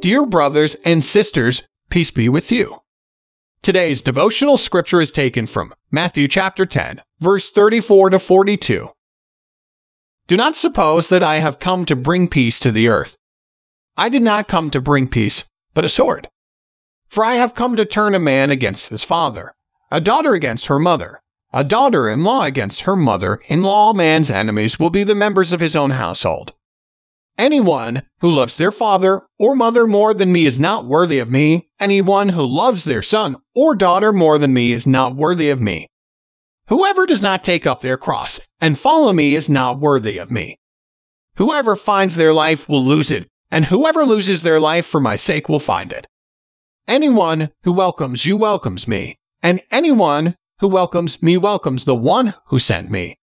Dear brothers and sisters, peace be with you. Today's devotional scripture is taken from Matthew chapter 10, verse 34 to 42. Do not suppose that I have come to bring peace to the earth. I did not come to bring peace, but a sword. For I have come to turn a man against his father, a daughter against her mother, a daughter in law against her mother in law. Man's enemies will be the members of his own household. Anyone who loves their father or mother more than me is not worthy of me. Anyone who loves their son or daughter more than me is not worthy of me. Whoever does not take up their cross and follow me is not worthy of me. Whoever finds their life will lose it, and whoever loses their life for my sake will find it. Anyone who welcomes you welcomes me, and anyone who welcomes me welcomes the one who sent me.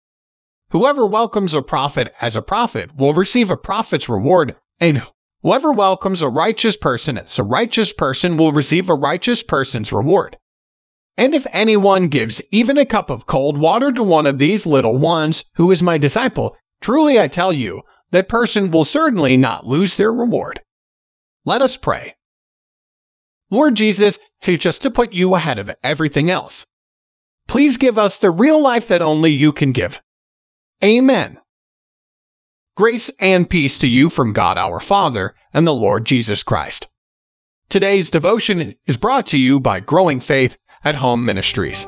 Whoever welcomes a prophet as a prophet will receive a prophet's reward, and whoever welcomes a righteous person as a righteous person will receive a righteous person's reward. And if anyone gives even a cup of cold water to one of these little ones who is my disciple, truly I tell you, that person will certainly not lose their reward. Let us pray. Lord Jesus, teach us to put you ahead of everything else. Please give us the real life that only you can give. Amen. Grace and peace to you from God our Father and the Lord Jesus Christ. Today's devotion is brought to you by Growing Faith at Home Ministries.